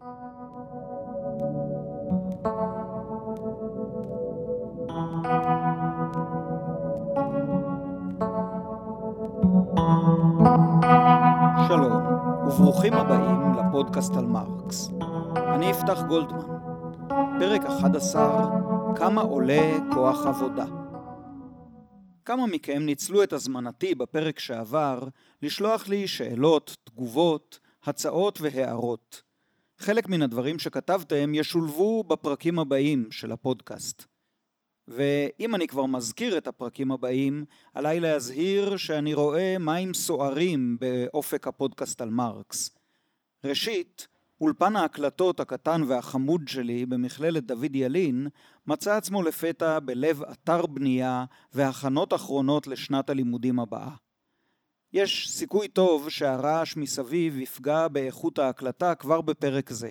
שלום, וברוכים הבאים לפודקאסט על מרקס. אני אפתח גולדמן. פרק 11, כמה עולה כוח עבודה. כמה מכם ניצלו את הזמנתי בפרק שעבר לשלוח לי שאלות, תגובות, הצעות והערות. חלק מן הדברים שכתבתם ישולבו בפרקים הבאים של הפודקאסט. ואם אני כבר מזכיר את הפרקים הבאים, עליי להזהיר שאני רואה מים סוערים באופק הפודקאסט על מרקס. ראשית, אולפן ההקלטות הקטן והחמוד שלי במכללת דוד ילין מצא עצמו לפתע בלב אתר בנייה והכנות אחרונות לשנת הלימודים הבאה. יש סיכוי טוב שהרעש מסביב יפגע באיכות ההקלטה כבר בפרק זה.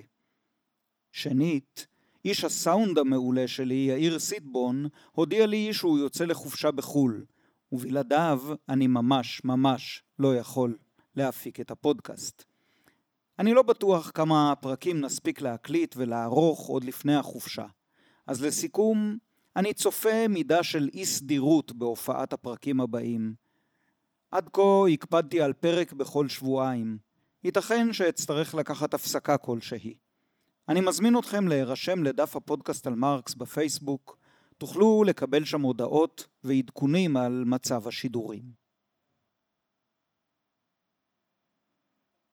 שנית, איש הסאונד המעולה שלי, יאיר סיטבון, הודיע לי שהוא יוצא לחופשה בחו"ל, ובלעדיו אני ממש ממש לא יכול להפיק את הפודקאסט. אני לא בטוח כמה פרקים נספיק להקליט ולערוך עוד לפני החופשה. אז לסיכום, אני צופה מידה של אי סדירות בהופעת הפרקים הבאים. עד כה הקפדתי על פרק בכל שבועיים. ייתכן שאצטרך לקחת הפסקה כלשהי. אני מזמין אתכם להירשם לדף הפודקאסט על מרקס בפייסבוק, תוכלו לקבל שם הודעות ועדכונים על מצב השידורים.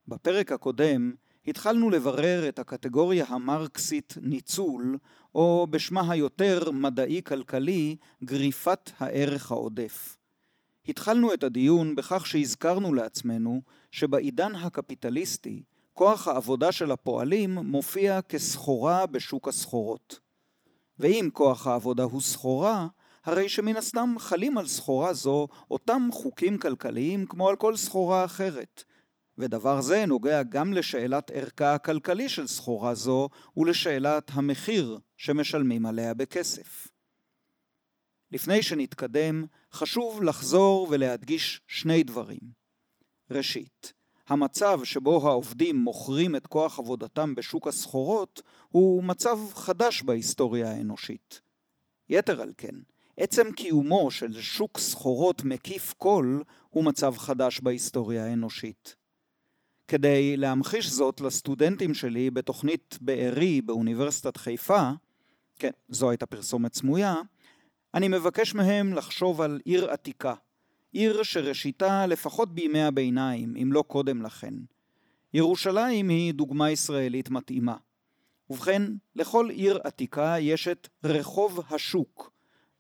בפרק הקודם התחלנו לברר את הקטגוריה המרקסית ניצול, או בשמה היותר מדעי-כלכלי, גריפת הערך העודף. התחלנו את הדיון בכך שהזכרנו לעצמנו שבעידן הקפיטליסטי כוח העבודה של הפועלים מופיע כסחורה בשוק הסחורות. ואם כוח העבודה הוא סחורה, הרי שמן הסתם חלים על סחורה זו אותם חוקים כלכליים כמו על כל סחורה אחרת. ודבר זה נוגע גם לשאלת ערכה הכלכלי של סחורה זו ולשאלת המחיר שמשלמים עליה בכסף. לפני שנתקדם, חשוב לחזור ולהדגיש שני דברים. ראשית, המצב שבו העובדים מוכרים את כוח עבודתם בשוק הסחורות הוא מצב חדש בהיסטוריה האנושית. יתר על כן, עצם קיומו של שוק סחורות מקיף כל הוא מצב חדש בהיסטוריה האנושית. כדי להמחיש זאת לסטודנטים שלי בתוכנית בארי באוניברסיטת חיפה, כן, זו הייתה פרסומת סמויה, אני מבקש מהם לחשוב על עיר עתיקה, עיר שראשיתה לפחות בימי הביניים, אם לא קודם לכן. ירושלים היא דוגמה ישראלית מתאימה. ובכן, לכל עיר עתיקה יש את רחוב השוק,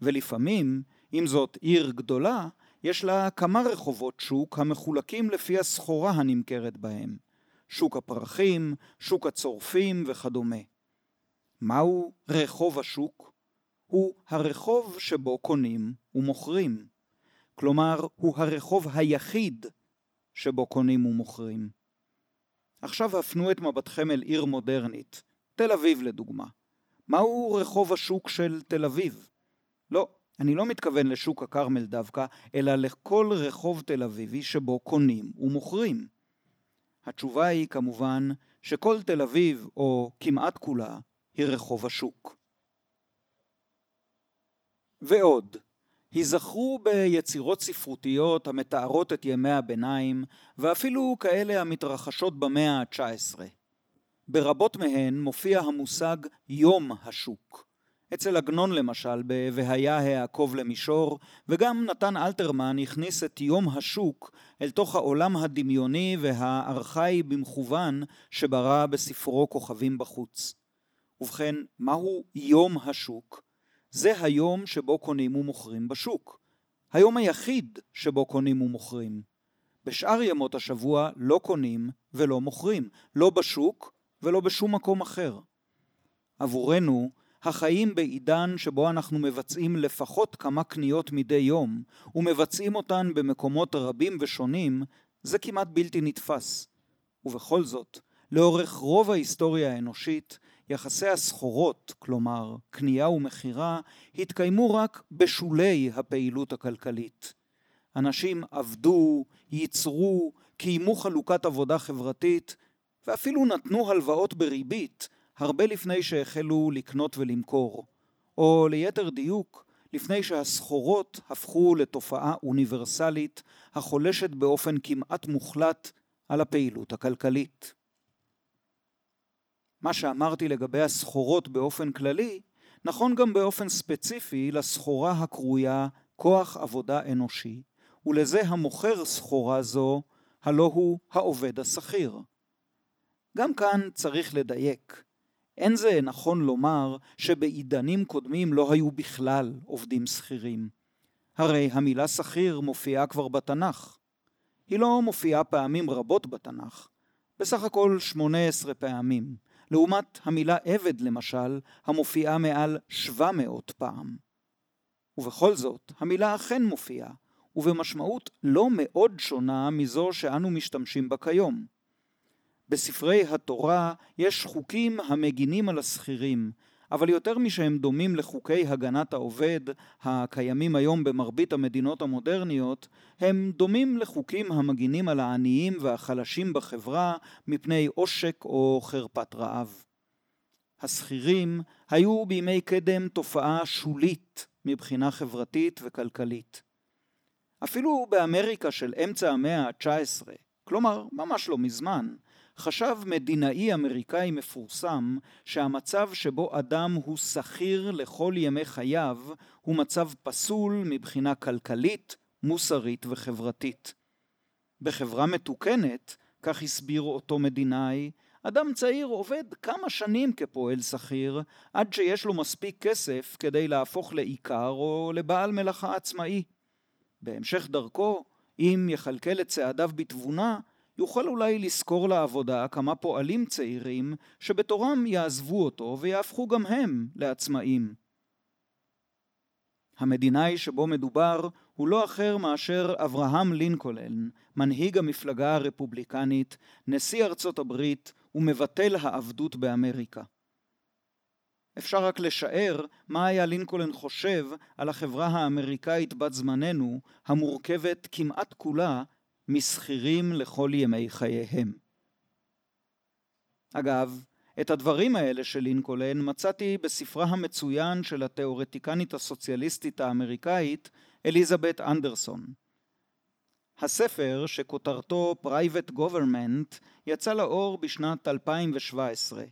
ולפעמים, אם זאת עיר גדולה, יש לה כמה רחובות שוק המחולקים לפי הסחורה הנמכרת בהם. שוק הפרחים, שוק הצורפים וכדומה. מהו רחוב השוק? הוא הרחוב שבו קונים ומוכרים. כלומר, הוא הרחוב היחיד שבו קונים ומוכרים. עכשיו הפנו את מבטכם אל עיר מודרנית, תל אביב לדוגמה. מהו רחוב השוק של תל אביב? לא, אני לא מתכוון לשוק הכרמל דווקא, אלא לכל רחוב תל אביבי שבו קונים ומוכרים. התשובה היא כמובן שכל תל אביב, או כמעט כולה, היא רחוב השוק. ועוד, היזכרו ביצירות ספרותיות המתארות את ימי הביניים, ואפילו כאלה המתרחשות במאה ה-19. ברבות מהן מופיע המושג יום השוק. אצל עגנון למשל, ב"והיה העקוב למישור", וגם נתן אלתרמן הכניס את יום השוק אל תוך העולם הדמיוני והארכאי במכוון שברא בספרו כוכבים בחוץ. ובכן, מהו יום השוק? זה היום שבו קונים ומוכרים בשוק. היום היחיד שבו קונים ומוכרים. בשאר ימות השבוע לא קונים ולא מוכרים, לא בשוק ולא בשום מקום אחר. עבורנו, החיים בעידן שבו אנחנו מבצעים לפחות כמה קניות מדי יום, ומבצעים אותן במקומות רבים ושונים, זה כמעט בלתי נתפס. ובכל זאת, לאורך רוב ההיסטוריה האנושית, יחסי הסחורות, כלומר קנייה ומכירה, התקיימו רק בשולי הפעילות הכלכלית. אנשים עבדו, ייצרו, קיימו חלוקת עבודה חברתית, ואפילו נתנו הלוואות בריבית הרבה לפני שהחלו לקנות ולמכור, או ליתר דיוק, לפני שהסחורות הפכו לתופעה אוניברסלית החולשת באופן כמעט מוחלט על הפעילות הכלכלית. מה שאמרתי לגבי הסחורות באופן כללי, נכון גם באופן ספציפי לסחורה הקרויה כוח עבודה אנושי, ולזה המוכר סחורה זו, הלא הוא העובד השכיר. גם כאן צריך לדייק. אין זה נכון לומר שבעידנים קודמים לא היו בכלל עובדים שכירים. הרי המילה שכיר מופיעה כבר בתנ"ך. היא לא מופיעה פעמים רבות בתנ"ך, בסך הכל 18 פעמים, לעומת המילה עבד למשל, המופיעה מעל 700 פעם. ובכל זאת, המילה אכן מופיעה, ובמשמעות לא מאוד שונה מזו שאנו משתמשים בה כיום. בספרי התורה יש חוקים המגינים על השכירים, אבל יותר משהם דומים לחוקי הגנת העובד הקיימים היום במרבית המדינות המודרניות, הם דומים לחוקים המגינים על העניים והחלשים בחברה מפני עושק או חרפת רעב. השכירים היו בימי קדם תופעה שולית מבחינה חברתית וכלכלית. אפילו באמריקה של אמצע המאה ה-19, כלומר ממש לא מזמן, חשב מדינאי אמריקאי מפורסם שהמצב שבו אדם הוא שכיר לכל ימי חייו הוא מצב פסול מבחינה כלכלית, מוסרית וחברתית. בחברה מתוקנת, כך הסביר אותו מדינאי, אדם צעיר עובד כמה שנים כפועל שכיר עד שיש לו מספיק כסף כדי להפוך לעיקר או לבעל מלאכה עצמאי. בהמשך דרכו, אם יכלכל את צעדיו בתבונה, יוכל אולי לשכור לעבודה כמה פועלים צעירים שבתורם יעזבו אותו ויהפכו גם הם לעצמאים. המדינאי שבו מדובר הוא לא אחר מאשר אברהם לינקולן, מנהיג המפלגה הרפובליקנית, נשיא ארצות הברית ומבטל העבדות באמריקה. אפשר רק לשער מה היה לינקולן חושב על החברה האמריקאית בת זמננו, המורכבת כמעט כולה משכירים לכל ימי חייהם. אגב, את הדברים האלה של לינקולן מצאתי בספרה המצוין של התיאורטיקנית הסוציאליסטית האמריקאית אליזבת אנדרסון. הספר, שכותרתו Private Government, יצא לאור בשנת 2017.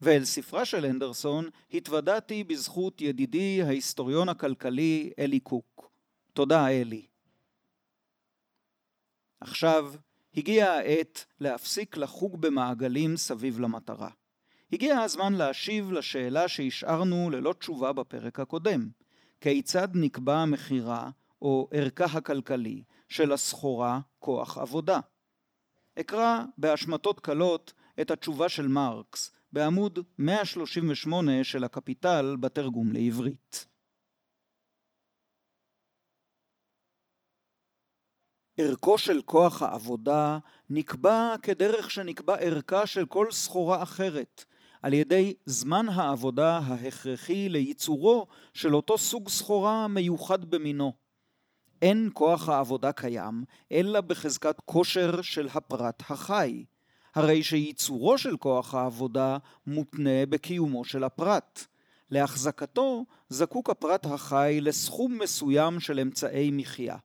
ואל ספרה של אנדרסון התוודעתי בזכות ידידי ההיסטוריון הכלכלי אלי קוק. תודה אלי. עכשיו הגיעה העת להפסיק לחוג במעגלים סביב למטרה. הגיע הזמן להשיב לשאלה שהשארנו ללא תשובה בפרק הקודם. כיצד נקבע מחירה או ערכה הכלכלי של הסחורה כוח עבודה? אקרא בהשמטות קלות את התשובה של מרקס בעמוד 138 של הקפיטל בתרגום לעברית. ערכו של כוח העבודה נקבע כדרך שנקבע ערכה של כל סחורה אחרת, על ידי זמן העבודה ההכרחי לייצורו של אותו סוג סחורה מיוחד במינו. אין כוח העבודה קיים, אלא בחזקת כושר של הפרט החי. הרי שייצורו של כוח העבודה מותנה בקיומו של הפרט. להחזקתו זקוק הפרט החי לסכום מסוים של אמצעי מחיה.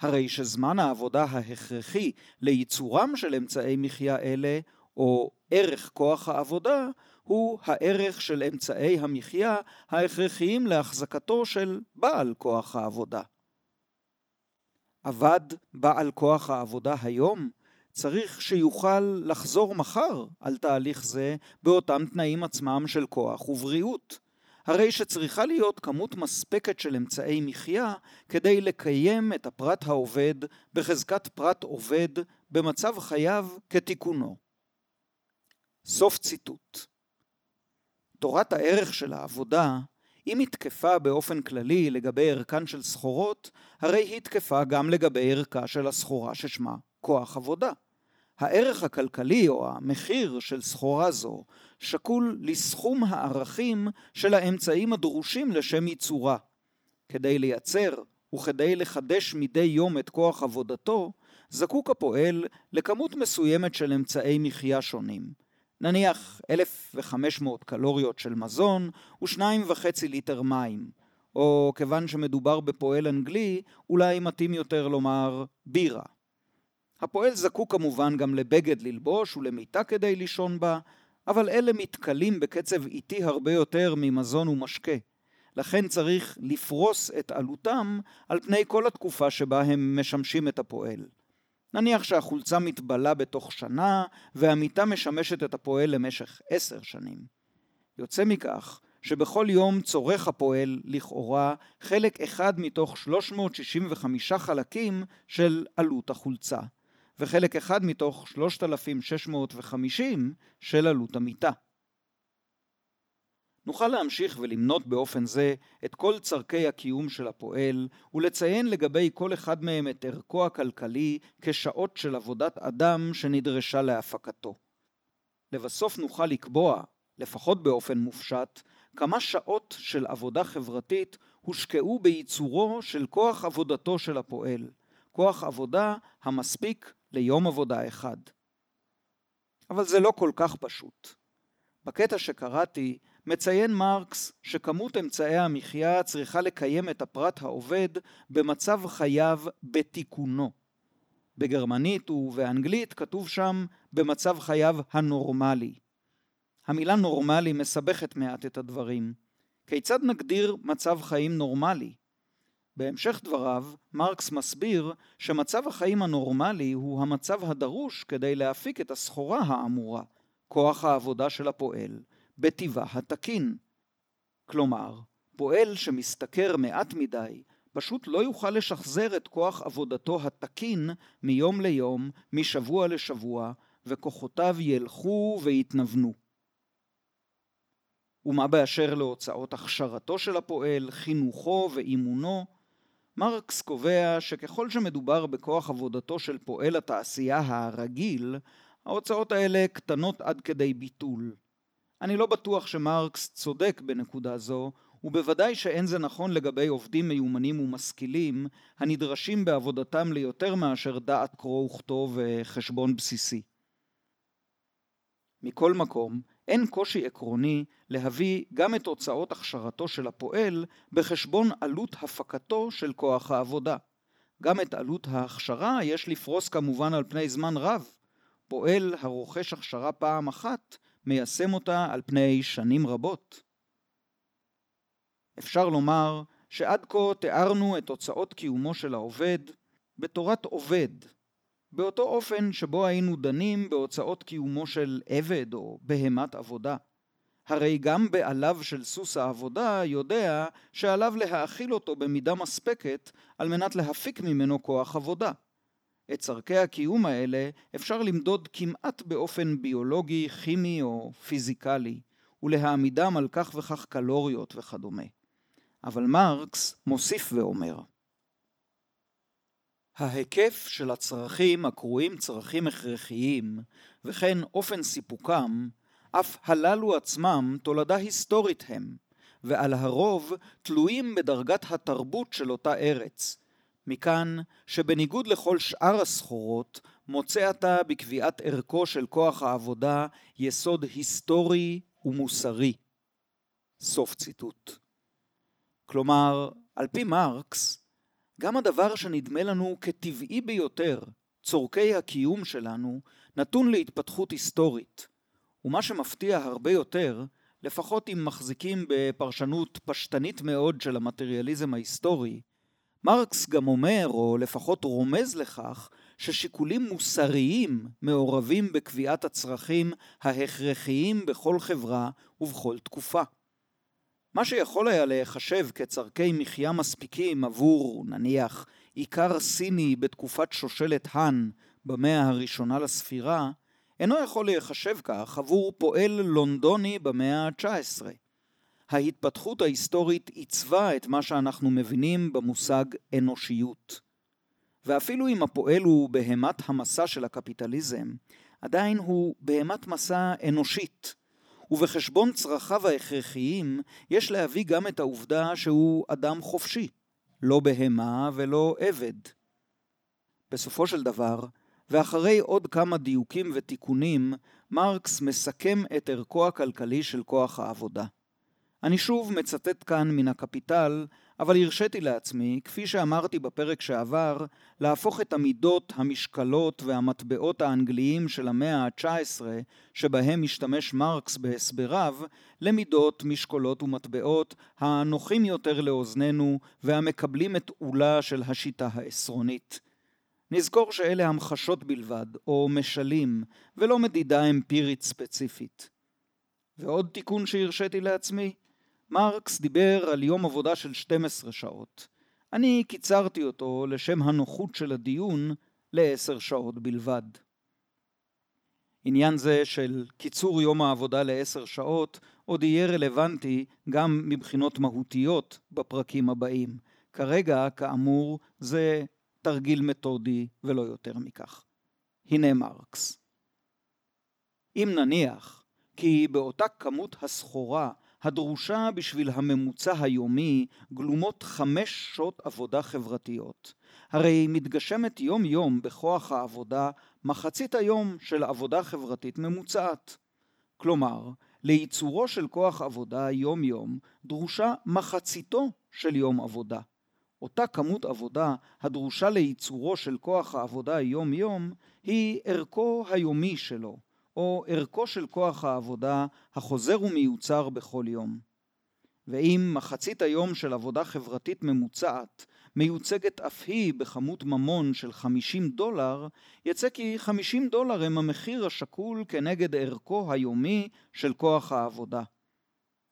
הרי שזמן העבודה ההכרחי לייצורם של אמצעי מחיה אלה, או ערך כוח העבודה, הוא הערך של אמצעי המחיה ההכרחיים להחזקתו של בעל כוח העבודה. עבד בעל כוח העבודה היום, צריך שיוכל לחזור מחר על תהליך זה באותם תנאים עצמם של כוח ובריאות. הרי שצריכה להיות כמות מספקת של אמצעי מחיה כדי לקיים את הפרט העובד בחזקת פרט עובד במצב חייו כתיקונו. סוף ציטוט. תורת הערך של העבודה, אם היא תקפה באופן כללי לגבי ערכן של סחורות, הרי היא תקפה גם לגבי ערכה של הסחורה ששמה כוח עבודה. הערך הכלכלי או המחיר של סחורה זו שקול לסכום הערכים של האמצעים הדרושים לשם ייצורה. כדי לייצר וכדי לחדש מדי יום את כוח עבודתו, זקוק הפועל לכמות מסוימת של אמצעי מחיה שונים. נניח 1,500 קלוריות של מזון ו-2.5 ליטר מים. או כיוון שמדובר בפועל אנגלי, אולי מתאים יותר לומר בירה. הפועל זקוק כמובן גם לבגד ללבוש ולמיטה כדי לישון בה, אבל אלה מתכלים בקצב איטי הרבה יותר ממזון ומשקה. לכן צריך לפרוס את עלותם על פני כל התקופה שבה הם משמשים את הפועל. נניח שהחולצה מתבלה בתוך שנה והמיטה משמשת את הפועל למשך עשר שנים. יוצא מכך שבכל יום צורך הפועל לכאורה חלק אחד מתוך 365 חלקים של עלות החולצה, וחלק אחד מתוך 3,650 של עלות המיטה. נוכל להמשיך ולמנות באופן זה את כל צורכי הקיום של הפועל ולציין לגבי כל אחד מהם את ערכו הכלכלי כשעות של עבודת אדם שנדרשה להפקתו. לבסוף נוכל לקבוע, לפחות באופן מופשט, כמה שעות של עבודה חברתית הושקעו בייצורו של כוח עבודתו של הפועל, כוח עבודה המספיק ליום עבודה אחד. אבל זה לא כל כך פשוט. בקטע שקראתי מציין מרקס שכמות אמצעי המחיה צריכה לקיים את הפרט העובד במצב חייו בתיקונו. בגרמנית ובאנגלית כתוב שם במצב חייו הנורמלי. המילה נורמלי מסבכת מעט את הדברים. כיצד נגדיר מצב חיים נורמלי? בהמשך דבריו, מרקס מסביר שמצב החיים הנורמלי הוא המצב הדרוש כדי להפיק את הסחורה האמורה, כוח העבודה של הפועל, בטבעה התקין. כלומר, פועל שמשתכר מעט מדי, פשוט לא יוכל לשחזר את כוח עבודתו התקין מיום ליום, משבוע לשבוע, וכוחותיו ילכו ויתנוונו. ומה באשר להוצאות הכשרתו של הפועל, חינוכו ואימונו? מרקס קובע שככל שמדובר בכוח עבודתו של פועל התעשייה הרגיל, ההוצאות האלה קטנות עד כדי ביטול. אני לא בטוח שמרקס צודק בנקודה זו, ובוודאי שאין זה נכון לגבי עובדים מיומנים ומשכילים, הנדרשים בעבודתם ליותר מאשר דעת קרוא וכתוב וחשבון בסיסי. מכל מקום, אין קושי עקרוני להביא גם את הוצאות הכשרתו של הפועל בחשבון עלות הפקתו של כוח העבודה. גם את עלות ההכשרה יש לפרוס כמובן על פני זמן רב. פועל הרוכש הכשרה פעם אחת מיישם אותה על פני שנים רבות. אפשר לומר שעד כה תיארנו את הוצאות קיומו של העובד בתורת עובד, באותו אופן שבו היינו דנים בהוצאות קיומו של עבד או בהמת עבודה. הרי גם בעליו של סוס העבודה יודע שעליו להאכיל אותו במידה מספקת על מנת להפיק ממנו כוח עבודה. את צורכי הקיום האלה אפשר למדוד כמעט באופן ביולוגי, כימי או פיזיקלי, ולהעמידם על כך וכך קלוריות וכדומה. אבל מרקס מוסיף ואומר ההיקף של הצרכים הקרויים צרכים הכרחיים, וכן אופן סיפוקם, אף הללו עצמם תולדה היסטורית הם, ועל הרוב תלויים בדרגת התרבות של אותה ארץ, מכאן שבניגוד לכל שאר הסחורות, מוצא אתה בקביעת ערכו של כוח העבודה יסוד היסטורי ומוסרי. סוף ציטוט. כלומר, על פי מרקס, גם הדבר שנדמה לנו כטבעי ביותר, צורכי הקיום שלנו, נתון להתפתחות היסטורית. ומה שמפתיע הרבה יותר, לפחות אם מחזיקים בפרשנות פשטנית מאוד של המטריאליזם ההיסטורי, מרקס גם אומר, או לפחות רומז לכך, ששיקולים מוסריים מעורבים בקביעת הצרכים ההכרחיים בכל חברה ובכל תקופה. מה שיכול היה להיחשב כצורכי מחיה מספיקים עבור, נניח, עיקר סיני בתקופת שושלת האן במאה הראשונה לספירה, אינו יכול להיחשב כך עבור פועל לונדוני במאה ה-19. ההתפתחות ההיסטורית עיצבה את מה שאנחנו מבינים במושג אנושיות. ואפילו אם הפועל הוא בהמת המסע של הקפיטליזם, עדיין הוא בהמת מסע אנושית. ובחשבון צרכיו ההכרחיים יש להביא גם את העובדה שהוא אדם חופשי, לא בהמה ולא עבד. בסופו של דבר, ואחרי עוד כמה דיוקים ותיקונים, מרקס מסכם את ערכו הכלכלי של כוח העבודה. אני שוב מצטט כאן מן הקפיטל, אבל הרשיתי לעצמי, כפי שאמרתי בפרק שעבר, להפוך את המידות, המשקלות והמטבעות האנגליים של המאה ה-19, שבהם משתמש מרקס בהסבריו, למידות, משקולות ומטבעות הנוחים יותר לאוזנינו והמקבלים את עולה של השיטה העשרונית. נזכור שאלה המחשות בלבד, או משלים, ולא מדידה אמפירית ספציפית. ועוד תיקון שהרשיתי לעצמי, מרקס דיבר על יום עבודה של 12 שעות. אני קיצרתי אותו לשם הנוחות של הדיון לעשר שעות בלבד. עניין זה של קיצור יום העבודה לעשר שעות עוד יהיה רלוונטי גם מבחינות מהותיות בפרקים הבאים. כרגע, כאמור, זה תרגיל מתודי ולא יותר מכך. הנה מרקס. אם נניח כי באותה כמות הסחורה הדרושה בשביל הממוצע היומי גלומות חמש שעות עבודה חברתיות. הרי מתגשמת יום יום בכוח העבודה מחצית היום של עבודה חברתית ממוצעת. כלומר, לייצורו של כוח עבודה יום יום דרושה מחציתו של יום עבודה. אותה כמות עבודה הדרושה לייצורו של כוח העבודה יום יום היא ערכו היומי שלו, או ערכו של כוח העבודה החוזר ומיוצר בכל יום. ואם מחצית היום של עבודה חברתית ממוצעת מיוצגת אף היא בכמות ממון של 50 דולר, יצא כי 50 דולר הם המחיר השקול כנגד ערכו היומי של כוח העבודה.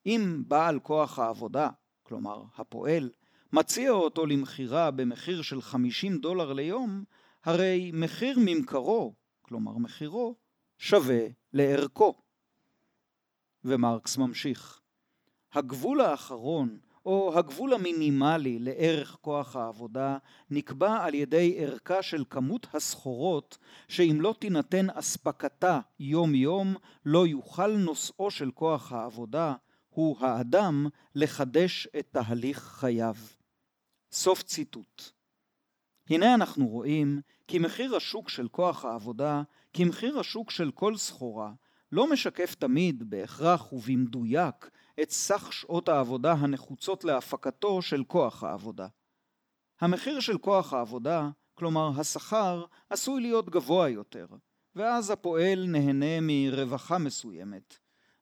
אם בעל כוח העבודה, כלומר הפועל, מציע אותו למכירה במחיר של 50 דולר ליום, הרי מחיר ממכרו, כלומר מחירו, שווה לערכו. ומרקס ממשיך. הגבול האחרון, או הגבול המינימלי לערך כוח העבודה, נקבע על ידי ערכה של כמות הסחורות, שאם לא תינתן אספקתה יום-יום, לא יוכל נושאו של כוח העבודה, הוא האדם, לחדש את תהליך חייו. סוף ציטוט. הנה אנחנו רואים כי מחיר השוק של כוח העבודה כי מחיר השוק של כל סחורה לא משקף תמיד בהכרח ובמדויק את סך שעות העבודה הנחוצות להפקתו של כוח העבודה. המחיר של כוח העבודה, כלומר השכר, עשוי להיות גבוה יותר, ואז הפועל נהנה מרווחה מסוימת,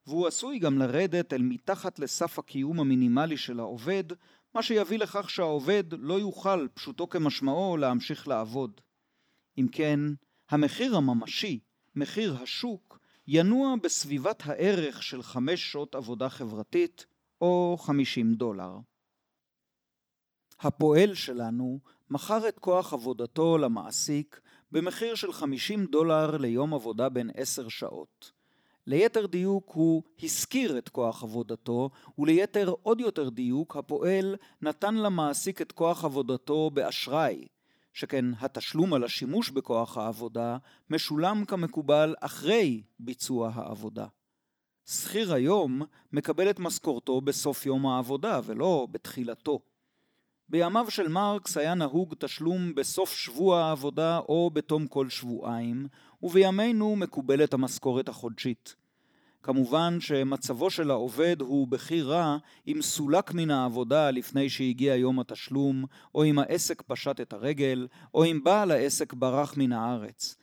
והוא עשוי גם לרדת אל מתחת לסף הקיום המינימלי של העובד, מה שיביא לכך שהעובד לא יוכל, פשוטו כמשמעו, להמשיך לעבוד. אם כן, המחיר הממשי, מחיר השוק, ינוע בסביבת הערך של חמש שעות עבודה חברתית או חמישים דולר. הפועל שלנו מכר את כוח עבודתו למעסיק במחיר של חמישים דולר ליום עבודה בן עשר שעות. ליתר דיוק הוא השכיר את כוח עבודתו, וליתר עוד יותר דיוק הפועל נתן למעסיק את כוח עבודתו באשראי, שכן התשלום על השימוש בכוח העבודה משולם כמקובל אחרי ביצוע העבודה. שכיר היום מקבל את משכורתו בסוף יום העבודה ולא בתחילתו. בימיו של מרקס היה נהוג תשלום בסוף שבוע העבודה או בתום כל שבועיים, ובימינו מקובלת המשכורת החודשית. כמובן שמצבו של העובד הוא בכי רע אם סולק מן העבודה לפני שהגיע יום התשלום, או אם העסק פשט את הרגל, או אם בעל העסק ברח מן הארץ.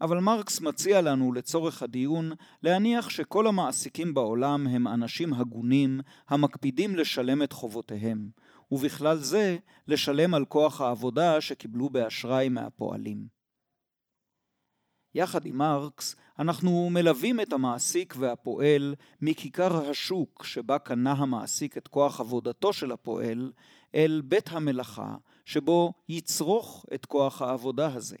אבל מרקס מציע לנו לצורך הדיון להניח שכל המעסיקים בעולם הם אנשים הגונים המקפידים לשלם את חובותיהם, ובכלל זה לשלם על כוח העבודה שקיבלו באשראי מהפועלים. יחד עם מרקס, אנחנו מלווים את המעסיק והפועל מכיכר השוק שבה קנה המעסיק את כוח עבודתו של הפועל, אל בית המלאכה, שבו יצרוך את כוח העבודה הזה.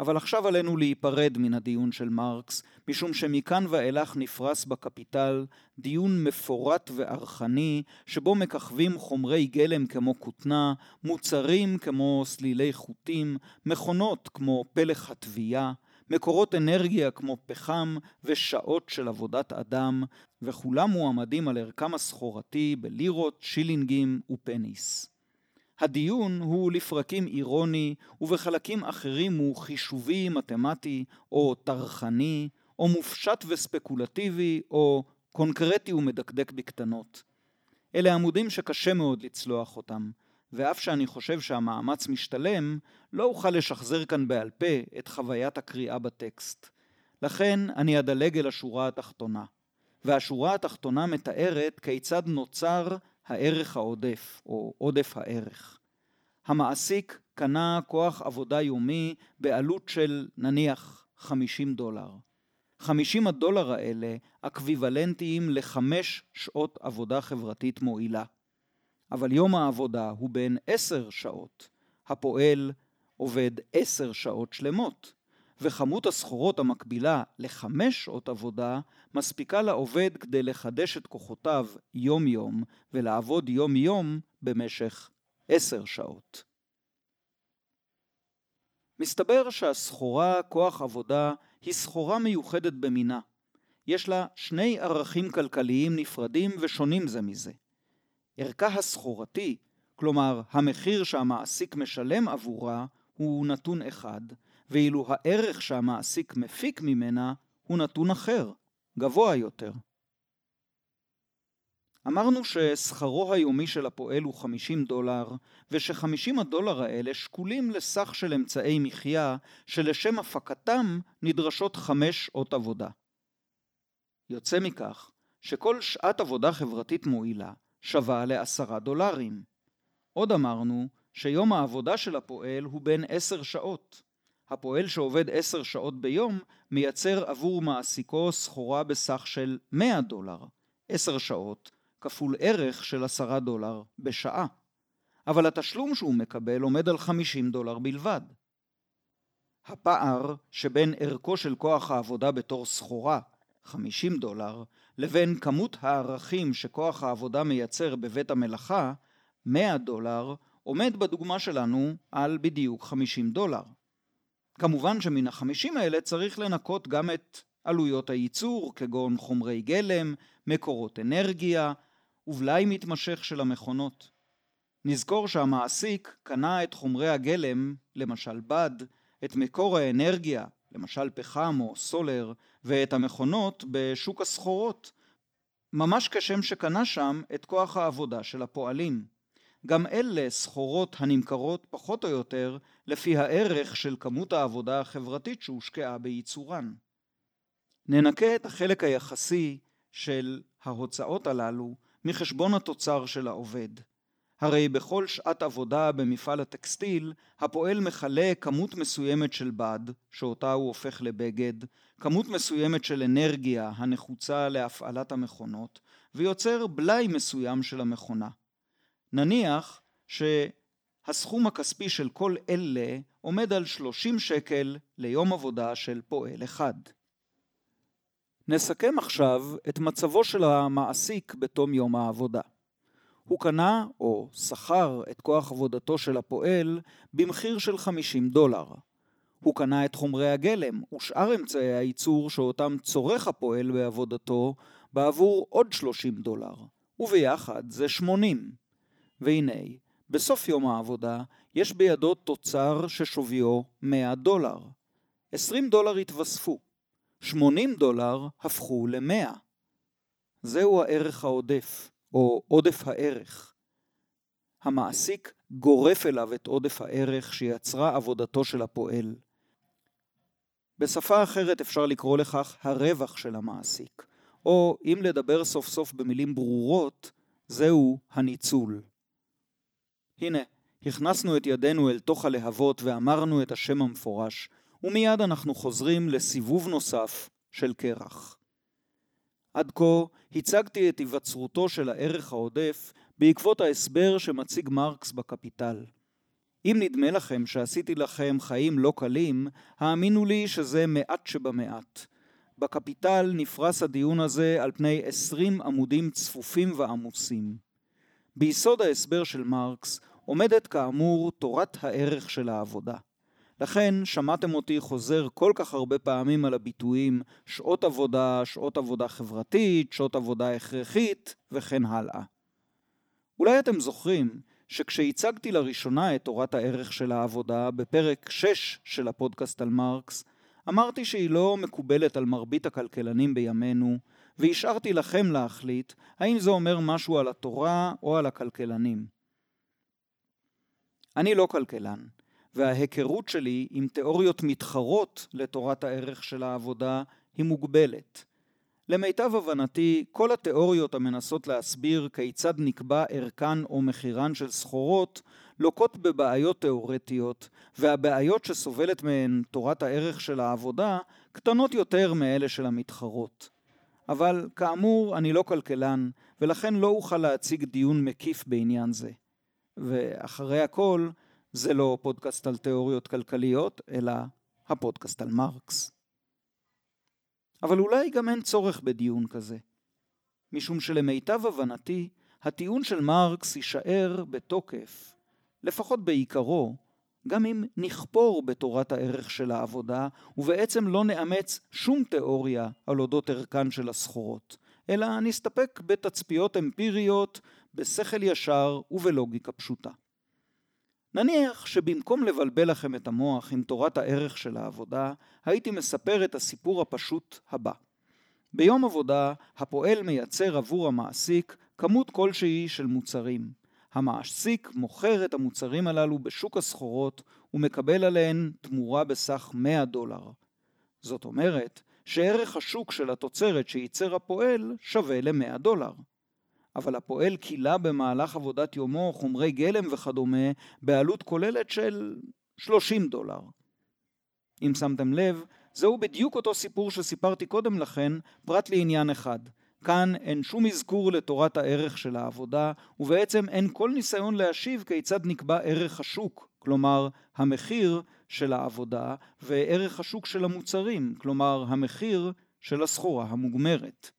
אבל עכשיו עלינו להיפרד מן הדיון של מרקס, משום שמכאן ואילך נפרס בקפיטל דיון מפורט וארכני, שבו מככבים חומרי גלם כמו כותנה, מוצרים כמו סלילי חוטים, מכונות כמו פלך התביעה, מקורות אנרגיה כמו פחם ושעות של עבודת אדם, וכולם מועמדים על ערכם הסחורתי בלירות, שילינגים ופניס. הדיון הוא לפרקים אירוני, ובחלקים אחרים הוא חישובי מתמטי, או טרחני, או מופשט וספקולטיבי, או קונקרטי ומדקדק בקטנות. אלה עמודים שקשה מאוד לצלוח אותם, ואף שאני חושב שהמאמץ משתלם, לא אוכל לשחזר כאן בעל פה את חוויית הקריאה בטקסט. לכן אני אדלג אל השורה התחתונה. והשורה התחתונה מתארת כיצד נוצר הערך העודף, או עודף הערך. המעסיק קנה כוח עבודה יומי בעלות של נניח 50 דולר. 50 הדולר האלה אקוויוולנטיים לחמש שעות עבודה חברתית מועילה. אבל יום העבודה הוא בין עשר שעות. הפועל עובד עשר שעות שלמות, וכמות הסחורות המקבילה לחמש שעות עבודה מספיקה לעובד כדי לחדש את כוחותיו יום-יום ולעבוד יום-יום במשך עשר שעות. מסתבר שהסחורה כוח עבודה היא סחורה מיוחדת במינה. יש לה שני ערכים כלכליים נפרדים ושונים זה מזה. ערכה הסחורתי, כלומר המחיר שהמעסיק משלם עבורה, הוא נתון אחד, ואילו הערך שהמעסיק מפיק ממנה הוא נתון אחר, גבוה יותר. אמרנו ששכרו היומי של הפועל הוא 50 דולר, וש-50 הדולר האלה שקולים לסך של אמצעי מחיה, שלשם הפקתם נדרשות חמש שעות עבודה. יוצא מכך שכל שעת עבודה חברתית מועילה שווה לעשרה דולרים. עוד אמרנו שיום העבודה של הפועל הוא בין עשר שעות. הפועל שעובד עשר שעות ביום מייצר עבור מעסיקו סחורה בסך של 100 דולר. עשר שעות כפול ערך של עשרה דולר בשעה. אבל התשלום שהוא מקבל עומד על 50 דולר בלבד. הפער שבין ערכו של כוח העבודה בתור סחורה, 50 דולר, לבין כמות הערכים שכוח העבודה מייצר בבית המלאכה, 100 דולר, עומד בדוגמה שלנו על בדיוק 50 דולר. כמובן שמן החמישים האלה צריך לנקות גם את עלויות הייצור, כגון חומרי גלם, מקורות אנרגיה, ובלאי מתמשך של המכונות. נזכור שהמעסיק קנה את חומרי הגלם, למשל בד, את מקור האנרגיה, למשל פחם או סולר, ואת המכונות בשוק הסחורות, ממש כשם שקנה שם את כוח העבודה של הפועלים. גם אלה סחורות הנמכרות פחות או יותר לפי הערך של כמות העבודה החברתית שהושקעה בייצורן. ננקה את החלק היחסי של ההוצאות הללו מחשבון התוצר של העובד. הרי בכל שעת עבודה במפעל הטקסטיל, הפועל מכלה כמות מסוימת של בד, שאותה הוא הופך לבגד, כמות מסוימת של אנרגיה הנחוצה להפעלת המכונות, ויוצר בלאי מסוים של המכונה. נניח שהסכום הכספי של כל אלה עומד על 30 שקל ליום עבודה של פועל אחד. נסכם עכשיו את מצבו של המעסיק בתום יום העבודה. הוא קנה או שכר את כוח עבודתו של הפועל במחיר של 50 דולר. הוא קנה את חומרי הגלם ושאר אמצעי הייצור שאותם צורך הפועל בעבודתו בעבור עוד 30 דולר, וביחד זה 80. והנה, בסוף יום העבודה יש בידו תוצר ששוויו 100 דולר. 20 דולר התווספו. 80 דולר הפכו ל-100. זהו הערך העודף, או עודף הערך. המעסיק גורף אליו את עודף הערך שיצרה עבודתו של הפועל. בשפה אחרת אפשר לקרוא לכך הרווח של המעסיק, או אם לדבר סוף סוף במילים ברורות, זהו הניצול. הנה, הכנסנו את ידינו אל תוך הלהבות ואמרנו את השם המפורש, ומיד אנחנו חוזרים לסיבוב נוסף של קרח. עד כה הצגתי את היווצרותו של הערך העודף בעקבות ההסבר שמציג מרקס בקפיטל. אם נדמה לכם שעשיתי לכם חיים לא קלים, האמינו לי שזה מעט שבמעט. בקפיטל נפרס הדיון הזה על פני עשרים עמודים צפופים ועמוסים. ביסוד ההסבר של מרקס עומדת כאמור תורת הערך של העבודה. לכן שמעתם אותי חוזר כל כך הרבה פעמים על הביטויים שעות עבודה, שעות עבודה חברתית, שעות עבודה הכרחית וכן הלאה. אולי אתם זוכרים שכשהצגתי לראשונה את תורת הערך של העבודה בפרק 6 של הפודקאסט על מרקס, אמרתי שהיא לא מקובלת על מרבית הכלכלנים בימינו, והשארתי לכם להחליט האם זה אומר משהו על התורה או על הכלכלנים. אני לא כלכלן, וההיכרות שלי עם תיאוריות מתחרות לתורת הערך של העבודה היא מוגבלת. למיטב הבנתי, כל התיאוריות המנסות להסביר כיצד נקבע ערכן או מחירן של סחורות לוקות בבעיות תיאורטיות, והבעיות שסובלת מהן תורת הערך של העבודה קטנות יותר מאלה של המתחרות. אבל כאמור, אני לא כלכלן, ולכן לא אוכל להציג דיון מקיף בעניין זה. ואחרי הכל, זה לא פודקאסט על תיאוריות כלכליות, אלא הפודקאסט על מרקס. אבל אולי גם אין צורך בדיון כזה. משום שלמיטב הבנתי, הטיעון של מרקס יישאר בתוקף, לפחות בעיקרו, גם אם נכפור בתורת הערך של העבודה, ובעצם לא נאמץ שום תיאוריה על אודות ערכן של הסחורות, אלא נסתפק בתצפיות אמפיריות, בשכל ישר ובלוגיקה פשוטה. נניח שבמקום לבלבל לכם את המוח עם תורת הערך של העבודה, הייתי מספר את הסיפור הפשוט הבא. ביום עבודה, הפועל מייצר עבור המעסיק כמות כלשהי של מוצרים. המעסיק מוכר את המוצרים הללו בשוק הסחורות ומקבל עליהן תמורה בסך 100 דולר. זאת אומרת שערך השוק של התוצרת שייצר הפועל שווה ל-100 דולר. אבל הפועל כילה במהלך עבודת יומו חומרי גלם וכדומה בעלות כוללת של 30 דולר. אם שמתם לב, זהו בדיוק אותו סיפור שסיפרתי קודם לכן, פרט לעניין אחד. כאן אין שום אזכור לתורת הערך של העבודה, ובעצם אין כל ניסיון להשיב כיצד נקבע ערך השוק, כלומר המחיר של העבודה, וערך השוק של המוצרים, כלומר המחיר של הסחורה המוגמרת.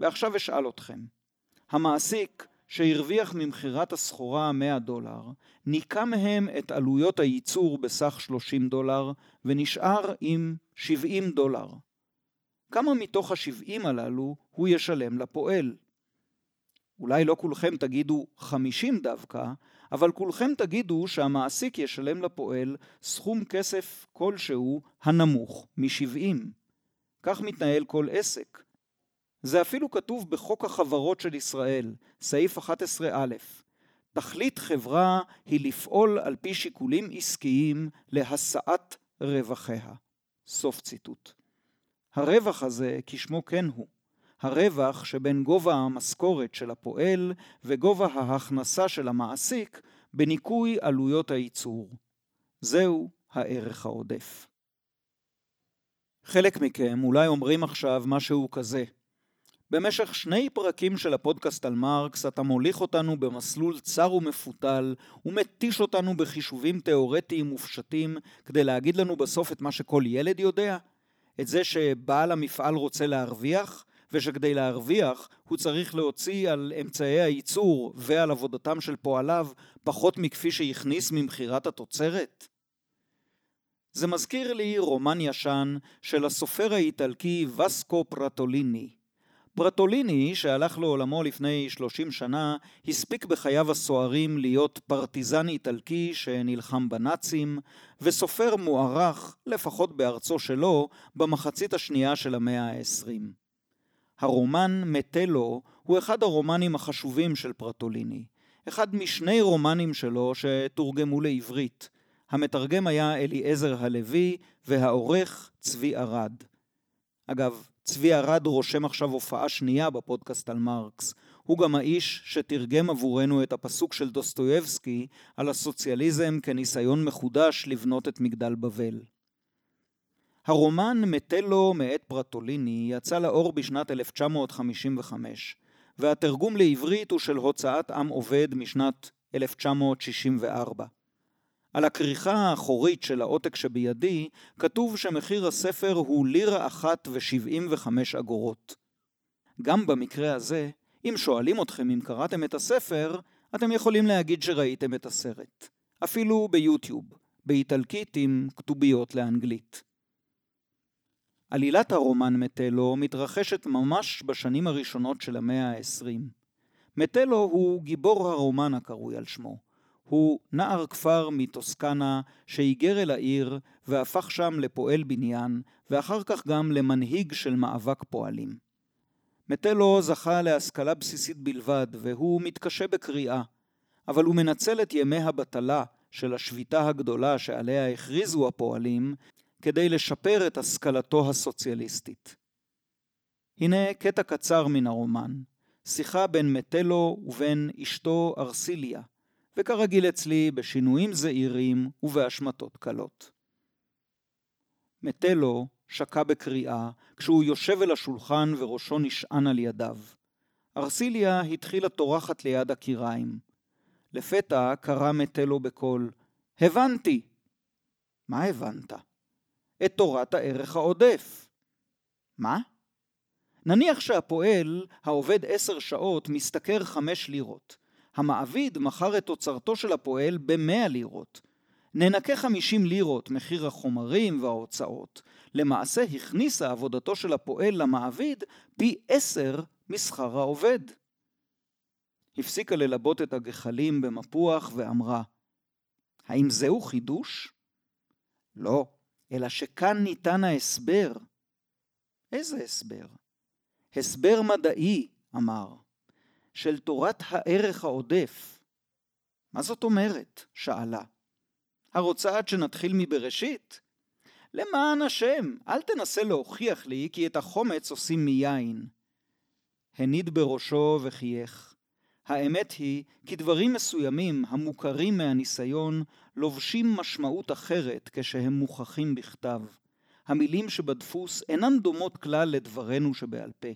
ועכשיו אשאל אתכם, המעסיק שהרוויח ממכירת הסחורה 100 דולר, ניקה מהם את עלויות הייצור בסך 30 דולר, ונשאר עם 70 דולר. כמה מתוך ה-70 הללו הוא ישלם לפועל? אולי לא כולכם תגידו 50 דווקא, אבל כולכם תגידו שהמעסיק ישלם לפועל סכום כסף כלשהו הנמוך מ-70. כך מתנהל כל עסק. זה אפילו כתוב בחוק החברות של ישראל, סעיף 11א. תכלית חברה היא לפעול על פי שיקולים עסקיים להשאת רווחיה. סוף ציטוט. הרווח הזה, כשמו כן הוא, הרווח שבין גובה המשכורת של הפועל וגובה ההכנסה של המעסיק בניכוי עלויות הייצור. זהו הערך העודף. חלק מכם אולי אומרים עכשיו משהו כזה: במשך שני פרקים של הפודקאסט על מרקס אתה מוליך אותנו במסלול צר ומפותל ומתיש אותנו בחישובים תאורטיים מופשטים כדי להגיד לנו בסוף את מה שכל ילד יודע? את זה שבעל המפעל רוצה להרוויח ושכדי להרוויח הוא צריך להוציא על אמצעי הייצור ועל עבודתם של פועליו פחות מכפי שהכניס ממכירת התוצרת? זה מזכיר לי רומן ישן של הסופר האיטלקי וסקו פרטוליני ברטוליני, שהלך לעולמו לפני 30 שנה, הספיק בחייו הסוערים להיות פרטיזן איטלקי שנלחם בנאצים, וסופר מוערך, לפחות בארצו שלו, במחצית השנייה של המאה ה-20. הרומן מטלו הוא אחד הרומנים החשובים של פרטוליני, אחד משני רומנים שלו שתורגמו לעברית. המתרגם היה אליעזר הלוי והעורך צבי ארד. אגב, צבי ארד רושם עכשיו הופעה שנייה בפודקאסט על מרקס. הוא גם האיש שתרגם עבורנו את הפסוק של דוסטויבסקי על הסוציאליזם כניסיון מחודש לבנות את מגדל בבל. הרומן מטלו מאת פרטוליני יצא לאור בשנת 1955, והתרגום לעברית הוא של הוצאת עם עובד משנת 1964. על הכריכה האחורית של העותק שבידי כתוב שמחיר הספר הוא לירה אחת ושבעים וחמש אגורות. גם במקרה הזה, אם שואלים אתכם אם קראתם את הספר, אתם יכולים להגיד שראיתם את הסרט. אפילו ביוטיוב, באיטלקית עם כתוביות לאנגלית. עלילת הרומן מטלו מתרחשת ממש בשנים הראשונות של המאה ה-20. מטלו הוא גיבור הרומן הקרוי על שמו. הוא נער כפר מטוסקנה שהיגר אל העיר והפך שם לפועל בניין ואחר כך גם למנהיג של מאבק פועלים. מטלו זכה להשכלה בסיסית בלבד והוא מתקשה בקריאה, אבל הוא מנצל את ימי הבטלה של השביתה הגדולה שעליה הכריזו הפועלים כדי לשפר את השכלתו הסוציאליסטית. הנה קטע קצר מן הרומן, שיחה בין מטלו ובין אשתו ארסיליה, וכרגיל אצלי בשינויים זעירים ובהשמטות קלות. מטלו שקע בקריאה כשהוא יושב אל השולחן וראשו נשען על ידיו. ארסיליה התחילה טורחת ליד הקיריים. לפתע קרא מטלו בקול, הבנתי. מה הבנת? את תורת הערך העודף. מה? נניח שהפועל, העובד עשר שעות, משתכר חמש לירות. המעביד מכר את תוצרתו של הפועל במאה לירות. ננקה חמישים לירות מחיר החומרים וההוצאות. למעשה הכניסה עבודתו של הפועל למעביד פי עשר משכר העובד. הפסיקה ללבות את הגחלים במפוח ואמרה, האם זהו חידוש? לא, אלא שכאן ניתן ההסבר. איזה הסבר? הסבר מדעי, אמר, של תורת הערך העודף. מה זאת אומרת? שאלה. הרוצה עד שנתחיל מבראשית? למען השם, אל תנסה להוכיח לי כי את החומץ עושים מיין. הניד בראשו וחייך. האמת היא כי דברים מסוימים המוכרים מהניסיון לובשים משמעות אחרת כשהם מוכחים בכתב. המילים שבדפוס אינן דומות כלל לדברינו שבעל פה.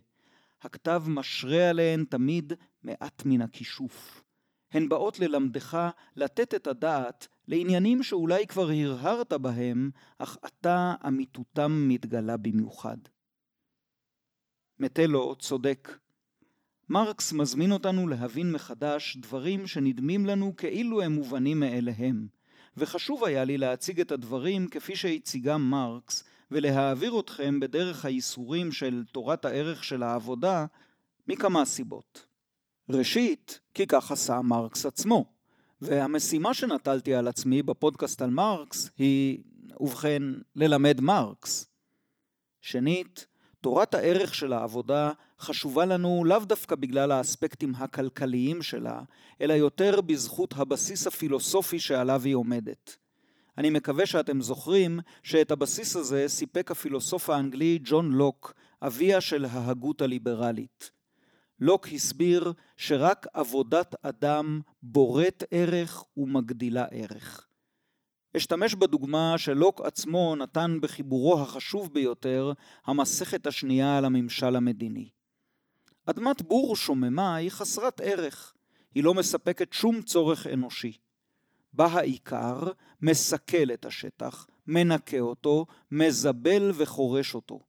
הכתב משרה עליהן תמיד מעט מן הכישוף. הן באות ללמדך לתת את הדעת לעניינים שאולי כבר הרהרת בהם, אך עתה אמיתותם מתגלה במיוחד. מטלו צודק. מרקס מזמין אותנו להבין מחדש דברים שנדמים לנו כאילו הם מובנים מאליהם, וחשוב היה לי להציג את הדברים כפי שהציגם מרקס, ולהעביר אתכם בדרך הייסורים של תורת הערך של העבודה מכמה סיבות. ראשית, כי כך עשה מרקס עצמו, והמשימה שנטלתי על עצמי בפודקאסט על מרקס היא, ובכן, ללמד מרקס. שנית, תורת הערך של העבודה חשובה לנו לאו דווקא בגלל האספקטים הכלכליים שלה, אלא יותר בזכות הבסיס הפילוסופי שעליו היא עומדת. אני מקווה שאתם זוכרים שאת הבסיס הזה סיפק הפילוסוף האנגלי ג'ון לוק, אביה של ההגות הליברלית. לוק הסביר שרק עבודת אדם בורט ערך ומגדילה ערך. אשתמש בדוגמה שלוק עצמו נתן בחיבורו החשוב ביותר, המסכת השנייה על הממשל המדיני. אדמת בור שוממה היא חסרת ערך, היא לא מספקת שום צורך אנושי. בא העיקר, מסכל את השטח, מנקה אותו, מזבל וחורש אותו.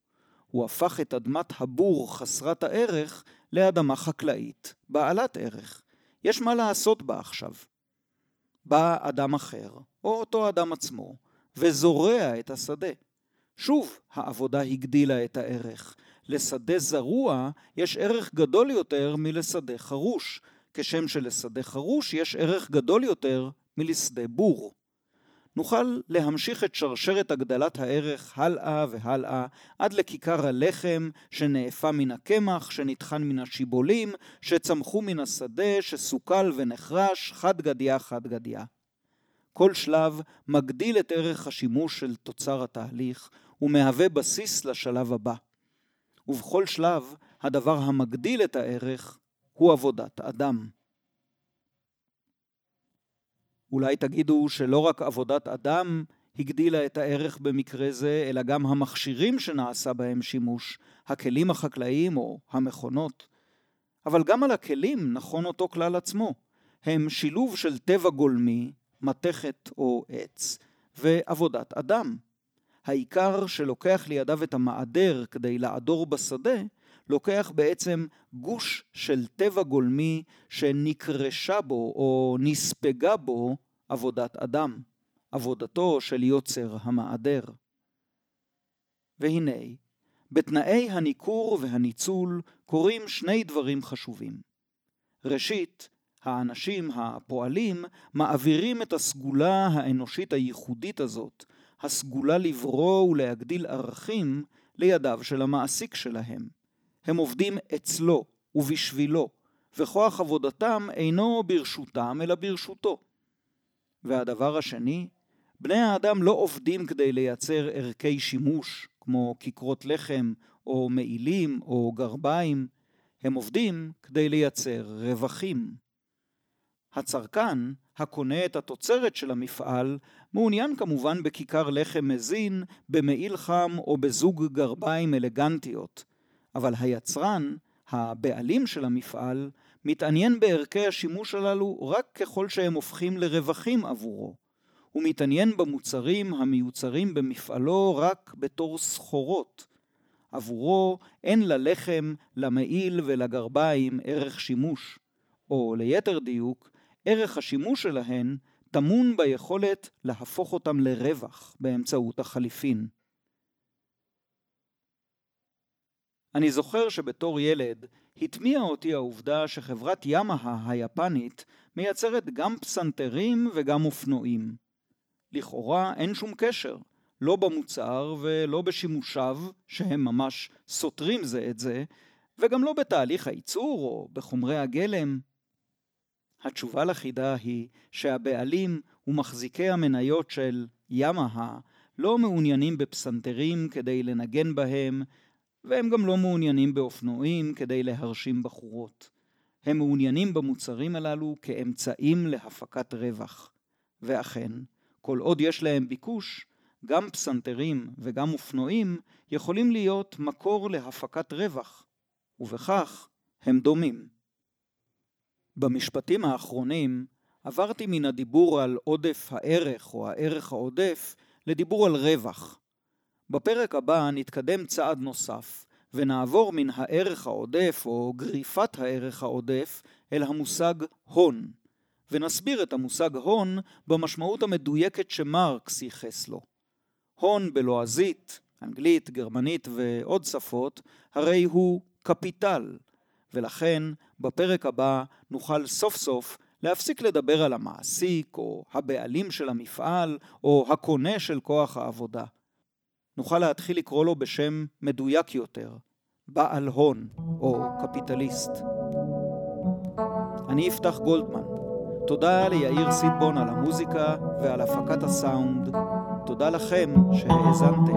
הוא הפך את אדמת הבור חסרת הערך לאדמה חקלאית, בעלת ערך. יש מה לעשות בה עכשיו. בא אדם אחר, או אותו אדם עצמו, וזורע את השדה. שוב, העבודה הגדילה את הערך. לשדה זרוע יש ערך גדול יותר מלשדה חרוש, כשם שלשדה חרוש יש ערך גדול יותר מלשדה בור. נוכל להמשיך את שרשרת הגדלת הערך הלאה והלאה עד לכיכר הלחם שנאפה מן הקמח, שנטחן מן השיבולים, שצמחו מן השדה, שסוכל ונחרש, חד גדיה חד גדיה. כל שלב מגדיל את ערך השימוש של תוצר התהליך ומהווה בסיס לשלב הבא. ובכל שלב הדבר המגדיל את הערך הוא עבודת אדם. אולי תגידו שלא רק עבודת אדם הגדילה את הערך במקרה זה, אלא גם המכשירים שנעשה בהם שימוש, הכלים החקלאיים או המכונות. אבל גם על הכלים נכון אותו כלל עצמו. הם שילוב של טבע גולמי, מתכת או עץ, ועבודת אדם. העיקר שלוקח לידיו את המעדר כדי לעדור בשדה, לוקח בעצם גוש של טבע גולמי שנקרשה בו או נספגה בו עבודת אדם, עבודתו של יוצר המעדר. והנה, בתנאי הניכור והניצול קורים שני דברים חשובים. ראשית, האנשים הפועלים מעבירים את הסגולה האנושית הייחודית הזאת, הסגולה לברוא ולהגדיל ערכים, לידיו של המעסיק שלהם. הם עובדים אצלו ובשבילו, וכוח עבודתם אינו ברשותם אלא ברשותו. והדבר השני, בני האדם לא עובדים כדי לייצר ערכי שימוש, כמו כיכרות לחם, או מעילים, או גרביים, הם עובדים כדי לייצר רווחים. הצרכן, הקונה את התוצרת של המפעל, מעוניין כמובן בכיכר לחם מזין, במעיל חם או בזוג גרביים אלגנטיות, אבל היצרן, הבעלים של המפעל, מתעניין בערכי השימוש הללו רק ככל שהם הופכים לרווחים עבורו. הוא מתעניין במוצרים המיוצרים במפעלו רק בתור סחורות. עבורו אין ללחם, למעיל ולגרביים ערך שימוש, או ליתר דיוק, ערך השימוש שלהן טמון ביכולת להפוך אותם לרווח באמצעות החליפין. אני זוכר שבתור ילד התמיעה אותי העובדה שחברת ימאה היפנית מייצרת גם פסנתרים וגם אופנועים. לכאורה אין שום קשר, לא במוצר ולא בשימושיו, שהם ממש סותרים זה את זה, וגם לא בתהליך הייצור או בחומרי הגלם. התשובה לחידה היא שהבעלים ומחזיקי המניות של ימאה לא מעוניינים בפסנתרים כדי לנגן בהם, והם גם לא מעוניינים באופנועים כדי להרשים בחורות. הם מעוניינים במוצרים הללו כאמצעים להפקת רווח. ואכן, כל עוד יש להם ביקוש, גם פסנתרים וגם אופנועים יכולים להיות מקור להפקת רווח, ובכך הם דומים. במשפטים האחרונים עברתי מן הדיבור על עודף הערך או הערך העודף לדיבור על רווח. בפרק הבא נתקדם צעד נוסף ונעבור מן הערך העודף או גריפת הערך העודף אל המושג הון, ונסביר את המושג הון במשמעות המדויקת שמרקס ייחס לו. הון בלועזית, אנגלית, גרמנית ועוד שפות, הרי הוא קפיטל, ולכן בפרק הבא נוכל סוף סוף להפסיק לדבר על המעסיק או הבעלים של המפעל או הקונה של כוח העבודה. נוכל להתחיל לקרוא לו בשם מדויק יותר, בעל הון או קפיטליסט. אני אפתח גולדמן. תודה ליאיר סיטבון על המוזיקה ועל הפקת הסאונד. תודה לכם שהאזנתם.